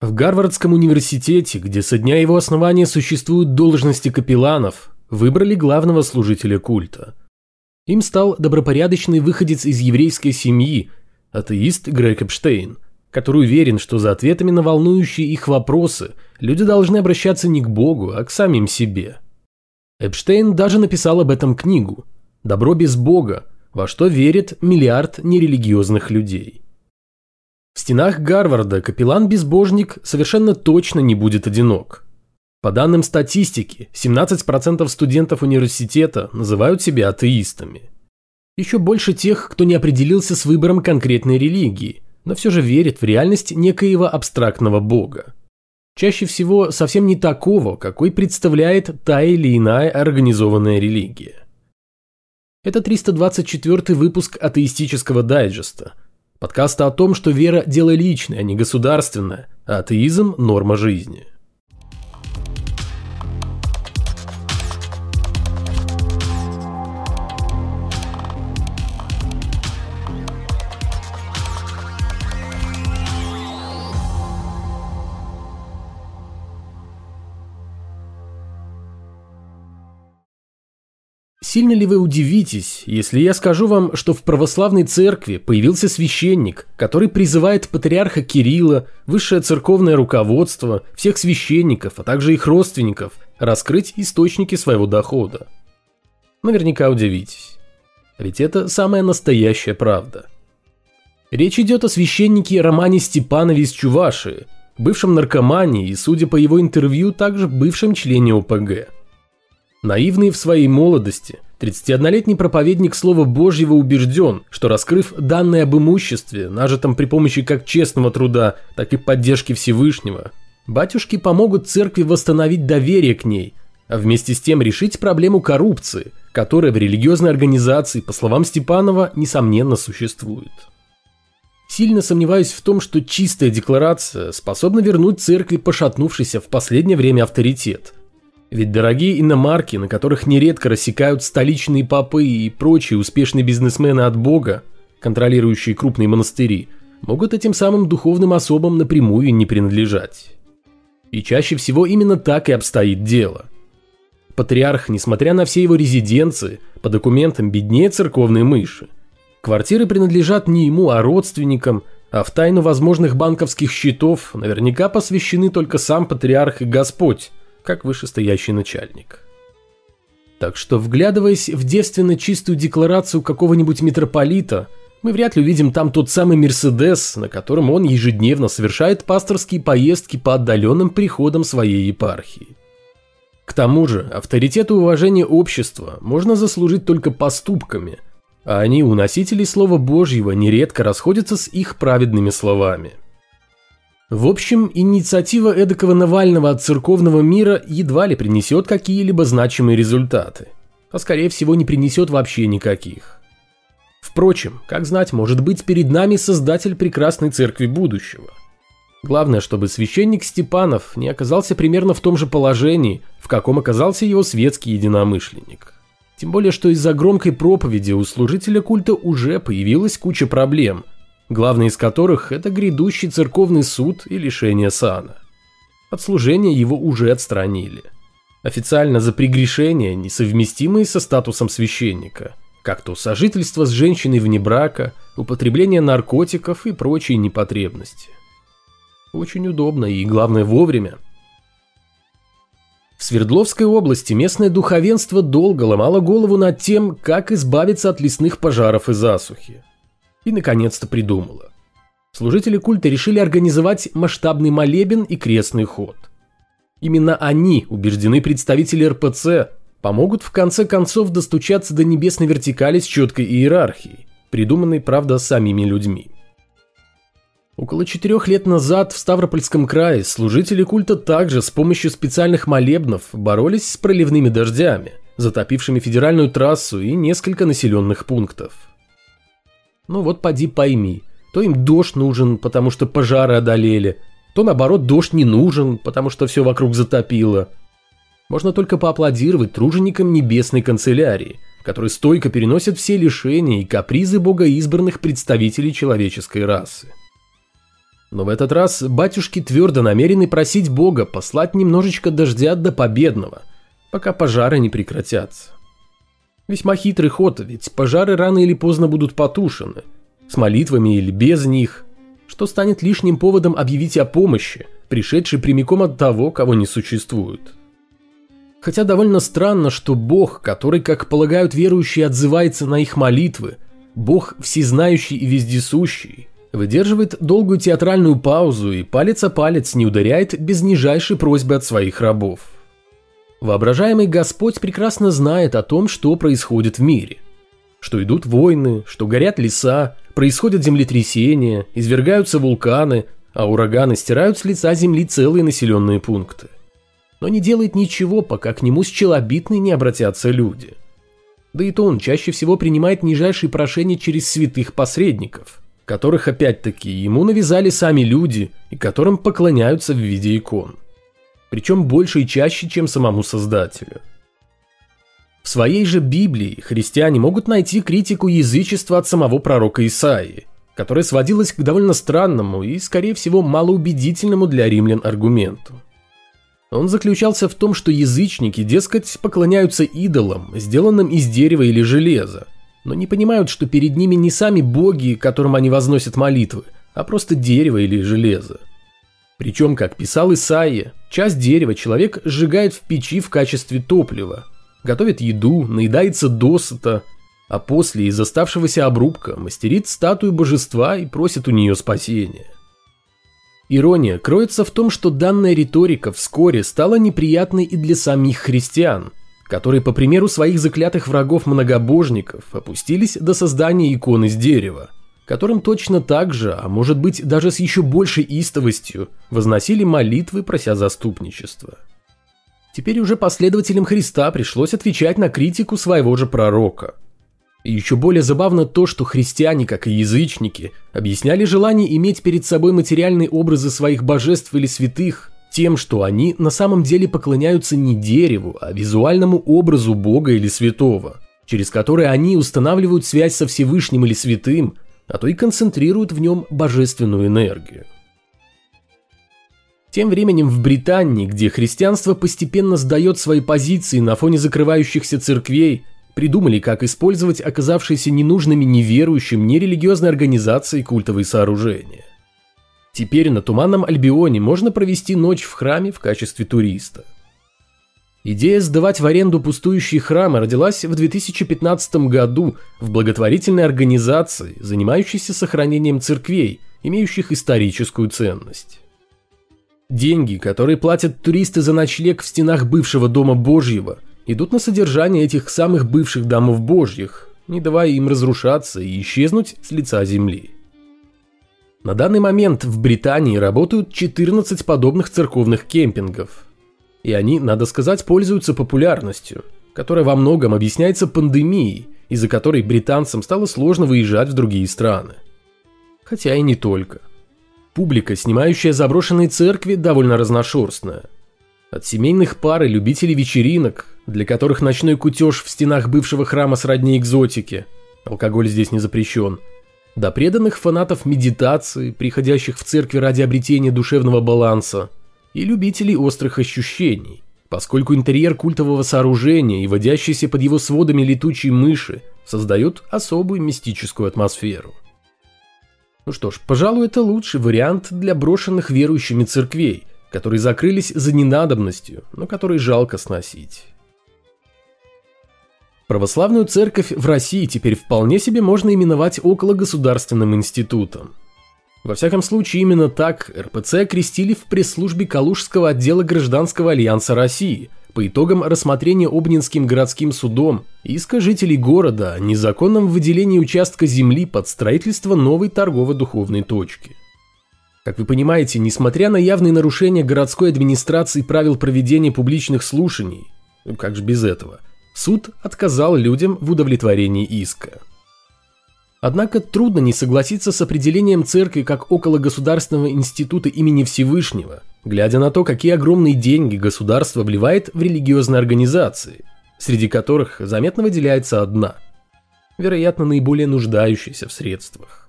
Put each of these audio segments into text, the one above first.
В Гарвардском университете, где со дня его основания существуют должности капелланов, выбрали главного служителя культа. Им стал добропорядочный выходец из еврейской семьи, атеист Грег Эпштейн, который уверен, что за ответами на волнующие их вопросы люди должны обращаться не к Богу, а к самим себе. Эпштейн даже написал об этом книгу «Добро без Бога. Во что верит миллиард нерелигиозных людей». В стенах Гарварда капеллан-безбожник совершенно точно не будет одинок. По данным статистики, 17% студентов университета называют себя атеистами. Еще больше тех, кто не определился с выбором конкретной религии, но все же верит в реальность некоего абстрактного бога. Чаще всего совсем не такого, какой представляет та или иная организованная религия. Это 324 выпуск атеистического дайджеста – Подкаста о том, что вера – дело личное, а не государственное, а атеизм – норма жизни. Сильно ли вы удивитесь, если я скажу вам, что в православной церкви появился священник, который призывает патриарха Кирилла, высшее церковное руководство, всех священников, а также их родственников раскрыть источники своего дохода? Наверняка удивитесь. Ведь это самая настоящая правда. Речь идет о священнике Романе Степанове из Чувашии, бывшем наркомане и, судя по его интервью, также бывшем члене ОПГ – Наивный в своей молодости, 31-летний проповедник Слова Божьего убежден, что раскрыв данные об имуществе, нажитом при помощи как честного труда, так и поддержки Всевышнего, батюшки помогут церкви восстановить доверие к ней, а вместе с тем решить проблему коррупции, которая в религиозной организации, по словам Степанова, несомненно существует. Сильно сомневаюсь в том, что чистая декларация способна вернуть церкви пошатнувшийся в последнее время авторитет – ведь дорогие иномарки, на которых нередко рассекают столичные попы и прочие успешные бизнесмены от бога, контролирующие крупные монастыри, могут этим самым духовным особам напрямую не принадлежать. И чаще всего именно так и обстоит дело. Патриарх, несмотря на все его резиденции, по документам беднее церковной мыши. Квартиры принадлежат не ему, а родственникам, а в тайну возможных банковских счетов наверняка посвящены только сам патриарх и Господь, как вышестоящий начальник. Так что, вглядываясь в девственно чистую декларацию какого-нибудь митрополита, мы вряд ли увидим там тот самый Мерседес, на котором он ежедневно совершает пасторские поездки по отдаленным приходам своей епархии. К тому же, авторитет и уважение общества можно заслужить только поступками, а они у носителей Слова Божьего нередко расходятся с их праведными словами – в общем, инициатива эдакого Навального от церковного мира едва ли принесет какие-либо значимые результаты, а скорее всего не принесет вообще никаких. Впрочем, как знать, может быть перед нами создатель прекрасной церкви будущего. Главное, чтобы священник Степанов не оказался примерно в том же положении, в каком оказался его светский единомышленник. Тем более, что из-за громкой проповеди у служителя культа уже появилась куча проблем – главный из которых – это грядущий церковный суд и лишение сана. От служения его уже отстранили. Официально за прегрешения, несовместимые со статусом священника, как то сожительство с женщиной вне брака, употребление наркотиков и прочие непотребности. Очень удобно и, главное, вовремя. В Свердловской области местное духовенство долго ломало голову над тем, как избавиться от лесных пожаров и засухи и наконец-то придумала. Служители культа решили организовать масштабный молебен и крестный ход. Именно они, убеждены представители РПЦ, помогут в конце концов достучаться до небесной вертикали с четкой иерархией, придуманной, правда, самими людьми. Около четырех лет назад в Ставропольском крае служители культа также с помощью специальных молебнов боролись с проливными дождями, затопившими федеральную трассу и несколько населенных пунктов. Ну вот поди пойми, то им дождь нужен, потому что пожары одолели, то наоборот дождь не нужен, потому что все вокруг затопило. Можно только поаплодировать труженикам небесной канцелярии, которые стойко переносят все лишения и капризы богоизбранных представителей человеческой расы. Но в этот раз батюшки твердо намерены просить Бога послать немножечко дождя до победного, пока пожары не прекратятся. Весьма хитрый ход, ведь пожары рано или поздно будут потушены, с молитвами или без них, что станет лишним поводом объявить о помощи, пришедшей прямиком от того, кого не существует. Хотя довольно странно, что Бог, который, как полагают верующие, отзывается на их молитвы, Бог всезнающий и вездесущий, выдерживает долгую театральную паузу и палец о палец не ударяет без нижайшей просьбы от своих рабов. Воображаемый Господь прекрасно знает о том, что происходит в мире. Что идут войны, что горят леса, происходят землетрясения, извергаются вулканы, а ураганы стирают с лица земли целые населенные пункты. Но не делает ничего, пока к нему с челобитной не обратятся люди. Да и то он чаще всего принимает нижайшие прошения через святых посредников, которых опять-таки ему навязали сами люди и которым поклоняются в виде икон причем больше и чаще, чем самому Создателю. В своей же Библии христиане могут найти критику язычества от самого пророка Исаии, которая сводилась к довольно странному и, скорее всего, малоубедительному для римлян аргументу. Он заключался в том, что язычники, дескать, поклоняются идолам, сделанным из дерева или железа, но не понимают, что перед ними не сами боги, которым они возносят молитвы, а просто дерево или железо. Причем, как писал Исаия, часть дерева человек сжигает в печи в качестве топлива, готовит еду, наедается досыта, а после из оставшегося обрубка мастерит статую божества и просит у нее спасения. Ирония кроется в том, что данная риторика вскоре стала неприятной и для самих христиан, которые, по примеру своих заклятых врагов-многобожников, опустились до создания икон из дерева – которым точно так же, а может быть даже с еще большей истовостью, возносили молитвы, прося заступничества. Теперь уже последователям Христа пришлось отвечать на критику своего же пророка. И еще более забавно то, что христиане, как и язычники, объясняли желание иметь перед собой материальные образы своих божеств или святых тем, что они на самом деле поклоняются не дереву, а визуальному образу Бога или святого, через который они устанавливают связь со Всевышним или святым, а то и концентрируют в нем божественную энергию. Тем временем в Британии, где христианство постепенно сдает свои позиции на фоне закрывающихся церквей, придумали, как использовать оказавшиеся ненужными неверующим нерелигиозной организации культовые сооружения. Теперь на Туманном Альбионе можно провести ночь в храме в качестве туриста – Идея сдавать в аренду пустующие храмы родилась в 2015 году в благотворительной организации, занимающейся сохранением церквей, имеющих историческую ценность. Деньги, которые платят туристы за ночлег в стенах бывшего Дома Божьего, идут на содержание этих самых бывших домов Божьих, не давая им разрушаться и исчезнуть с лица земли. На данный момент в Британии работают 14 подобных церковных кемпингов – и они, надо сказать, пользуются популярностью, которая во многом объясняется пандемией, из-за которой британцам стало сложно выезжать в другие страны. Хотя и не только. Публика, снимающая заброшенные церкви, довольно разношерстная. От семейных пар и любителей вечеринок, для которых ночной кутеж в стенах бывшего храма сродни экзотике, алкоголь здесь не запрещен, до преданных фанатов медитации, приходящих в церкви ради обретения душевного баланса – и любителей острых ощущений, поскольку интерьер культового сооружения и водящиеся под его сводами летучие мыши создают особую мистическую атмосферу. Ну что ж, пожалуй, это лучший вариант для брошенных верующими церквей, которые закрылись за ненадобностью, но которые жалко сносить. Православную церковь в России теперь вполне себе можно именовать окологосударственным институтом. Во всяком случае, именно так РПЦ окрестили в пресс-службе Калужского отдела Гражданского альянса России по итогам рассмотрения Обнинским городским судом иска жителей города о незаконном выделении участка земли под строительство новой торгово-духовной точки. Как вы понимаете, несмотря на явные нарушения городской администрации правил проведения публичных слушаний, ну как же без этого, суд отказал людям в удовлетворении иска. Однако трудно не согласиться с определением церкви как около государственного института имени Всевышнего, глядя на то, какие огромные деньги государство вливает в религиозные организации, среди которых заметно выделяется одна, вероятно, наиболее нуждающаяся в средствах.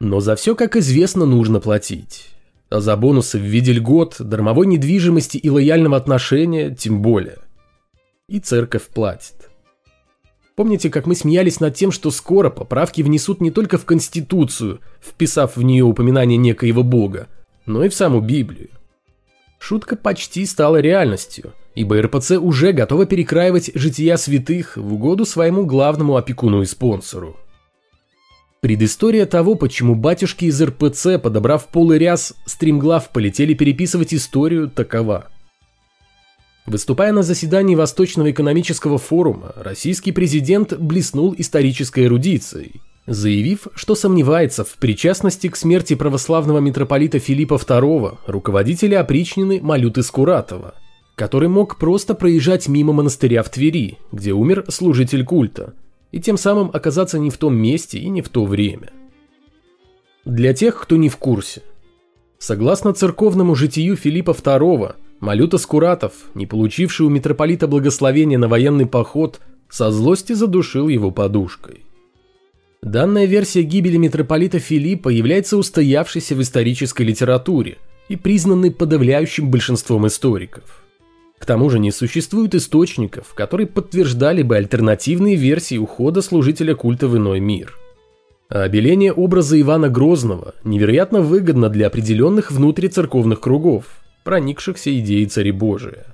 Но за все, как известно, нужно платить. А за бонусы в виде льгот, дармовой недвижимости и лояльного отношения тем более. И церковь платит. Помните, как мы смеялись над тем, что скоро поправки внесут не только в Конституцию, вписав в нее упоминание некоего бога, но и в саму Библию? Шутка почти стала реальностью, ибо РПЦ уже готова перекраивать жития святых в угоду своему главному опекуну и спонсору. Предыстория того, почему батюшки из РПЦ, подобрав полый ряс, стримглав полетели переписывать историю, такова. Выступая на заседании Восточного экономического форума, российский президент блеснул исторической эрудицией, заявив, что сомневается в причастности к смерти православного митрополита Филиппа II, руководителя опричнины Малюты Скуратова, который мог просто проезжать мимо монастыря в Твери, где умер служитель культа – и тем самым оказаться не в том месте и не в то время. Для тех, кто не в курсе. Согласно церковному житию Филиппа II, Малюта Скуратов, не получивший у митрополита благословения на военный поход, со злости задушил его подушкой. Данная версия гибели митрополита Филиппа является устоявшейся в исторической литературе и признанной подавляющим большинством историков. К тому же не существует источников, которые подтверждали бы альтернативные версии ухода служителя культа в иной мир. А обеление образа Ивана Грозного невероятно выгодно для определенных внутрицерковных кругов, проникшихся идеей царебожия.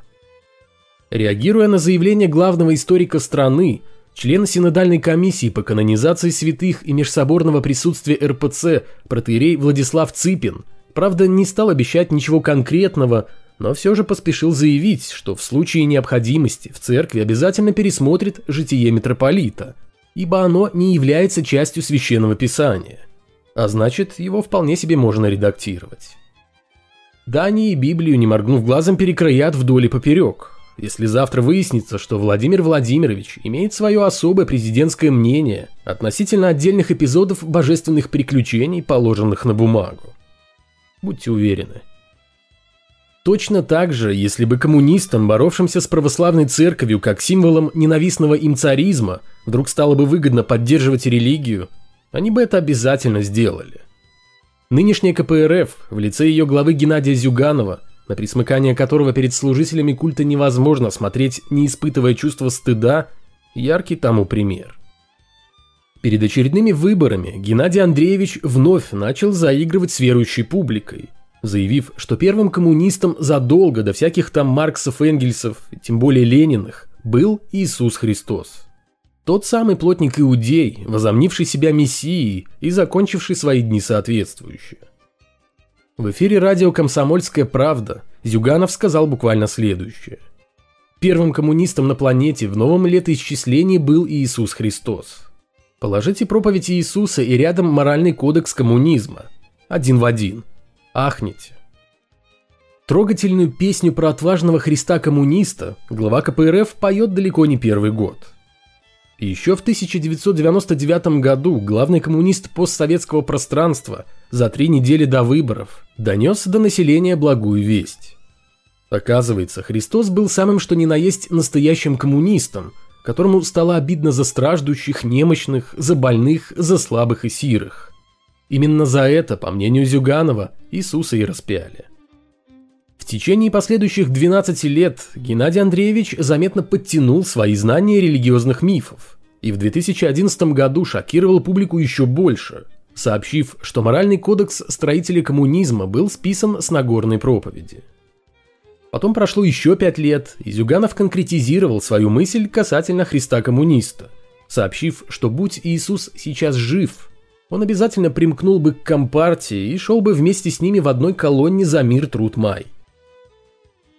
Реагируя на заявление главного историка страны, члена Синодальной комиссии по канонизации святых и межсоборного присутствия РПЦ протеерей Владислав Ципин, правда, не стал обещать ничего конкретного, но все же поспешил заявить, что в случае необходимости в церкви обязательно пересмотрит житие митрополита, ибо оно не является частью священного писания, а значит, его вполне себе можно редактировать. Да и Библию, не моргнув глазом, перекроят вдоль и поперек, если завтра выяснится, что Владимир Владимирович имеет свое особое президентское мнение относительно отдельных эпизодов божественных приключений, положенных на бумагу. Будьте уверены – Точно так же, если бы коммунистам, боровшимся с православной церковью как символом ненавистного им царизма, вдруг стало бы выгодно поддерживать религию, они бы это обязательно сделали. Нынешняя КПРФ, в лице ее главы Геннадия Зюганова, на присмыкание которого перед служителями культа невозможно смотреть, не испытывая чувства стыда, яркий тому пример. Перед очередными выборами Геннадий Андреевич вновь начал заигрывать с верующей публикой – заявив, что первым коммунистом задолго до всяких там Марксов, Энгельсов, тем более Лениных, был Иисус Христос. Тот самый плотник-иудей, возомнивший себя мессией и закончивший свои дни соответствующе. В эфире радио «Комсомольская правда» Зюганов сказал буквально следующее. Первым коммунистом на планете в новом летоисчислении был Иисус Христос. Положите проповедь Иисуса и рядом моральный кодекс коммунизма. Один в один – ахнете. Трогательную песню про отважного Христа-коммуниста глава КПРФ поет далеко не первый год. Еще в 1999 году главный коммунист постсоветского пространства за три недели до выборов донес до населения благую весть. Оказывается, Христос был самым что ни на есть настоящим коммунистом, которому стало обидно за страждущих, немощных, за больных, за слабых и сирых. Именно за это, по мнению Зюганова, Иисуса и распяли. В течение последующих 12 лет Геннадий Андреевич заметно подтянул свои знания религиозных мифов и в 2011 году шокировал публику еще больше, сообщив, что моральный кодекс строителей коммунизма был списан с Нагорной проповеди. Потом прошло еще пять лет, и Зюганов конкретизировал свою мысль касательно Христа-коммуниста, сообщив, что будь Иисус сейчас жив – он обязательно примкнул бы к Компартии и шел бы вместе с ними в одной колонне за мир труд май.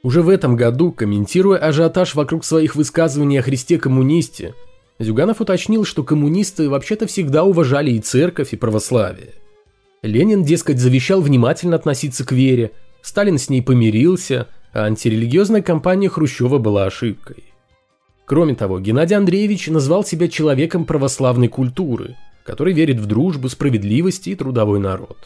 Уже в этом году, комментируя ажиотаж вокруг своих высказываний о Христе-коммунисте, Зюганов уточнил, что коммунисты вообще-то всегда уважали и церковь, и православие. Ленин, дескать, завещал внимательно относиться к вере, Сталин с ней помирился, а антирелигиозная кампания Хрущева была ошибкой. Кроме того, Геннадий Андреевич назвал себя человеком православной культуры – который верит в дружбу, справедливость и трудовой народ.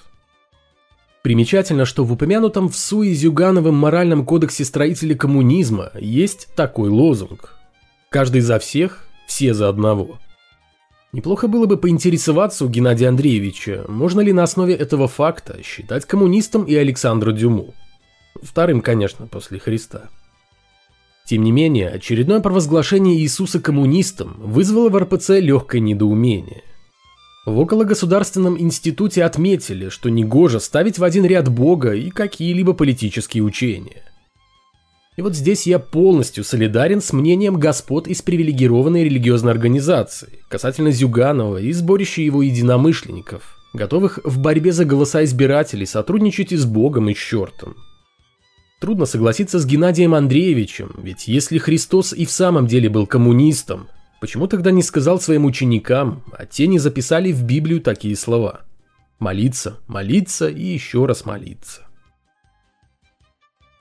Примечательно, что в упомянутом в Суе Зюгановым моральном кодексе строителей коммунизма есть такой лозунг «Каждый за всех, все за одного». Неплохо было бы поинтересоваться у Геннадия Андреевича, можно ли на основе этого факта считать коммунистом и Александру Дюму. Вторым, конечно, после Христа. Тем не менее, очередное провозглашение Иисуса коммунистом вызвало в РПЦ легкое недоумение. В окологосударственном институте отметили, что негоже ставить в один ряд Бога и какие-либо политические учения. И вот здесь я полностью солидарен с мнением господ из привилегированной религиозной организации касательно Зюганова и сборища его единомышленников, готовых в борьбе за голоса избирателей сотрудничать и с Богом, и с чертом. Трудно согласиться с Геннадием Андреевичем, ведь если Христос и в самом деле был коммунистом, почему тогда не сказал своим ученикам, а те не записали в Библию такие слова? Молиться, молиться и еще раз молиться.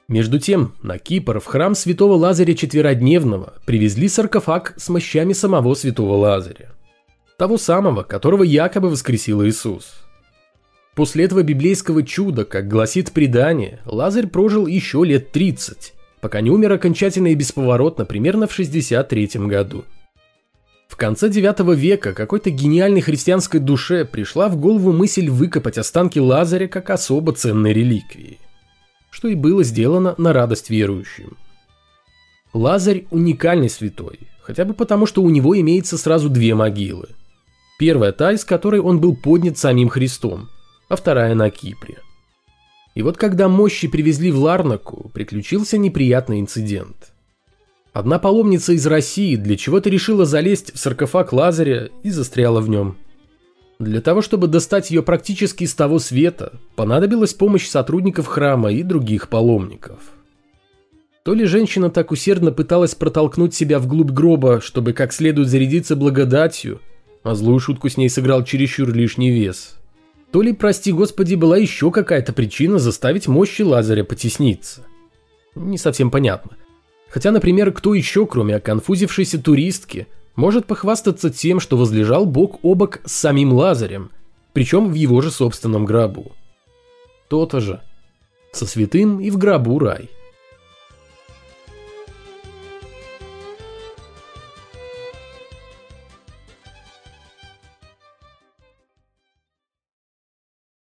Между тем, на Кипр в храм святого Лазаря Четверодневного привезли саркофаг с мощами самого святого Лазаря. Того самого, которого якобы воскресил Иисус – После этого библейского чуда, как гласит предание, Лазарь прожил еще лет 30, пока не умер окончательно и бесповоротно примерно в 63 году. В конце 9 века какой-то гениальной христианской душе пришла в голову мысль выкопать останки Лазаря как особо ценной реликвии, что и было сделано на радость верующим. Лазарь – уникальный святой, хотя бы потому, что у него имеется сразу две могилы. Первая та, из которой он был поднят самим Христом – а вторая на Кипре. И вот когда мощи привезли в Ларнаку, приключился неприятный инцидент. Одна паломница из России для чего-то решила залезть в саркофаг Лазаря и застряла в нем. Для того, чтобы достать ее практически из того света, понадобилась помощь сотрудников храма и других паломников. То ли женщина так усердно пыталась протолкнуть себя вглубь гроба, чтобы как следует зарядиться благодатью, а злую шутку с ней сыграл чересчур лишний вес – то ли, прости господи, была еще какая-то причина заставить мощи Лазаря потесниться. Не совсем понятно. Хотя, например, кто еще, кроме оконфузившейся туристки, может похвастаться тем, что возлежал бок о бок с самим Лазарем, причем в его же собственном гробу. То-то же. Со святым и в гробу рай.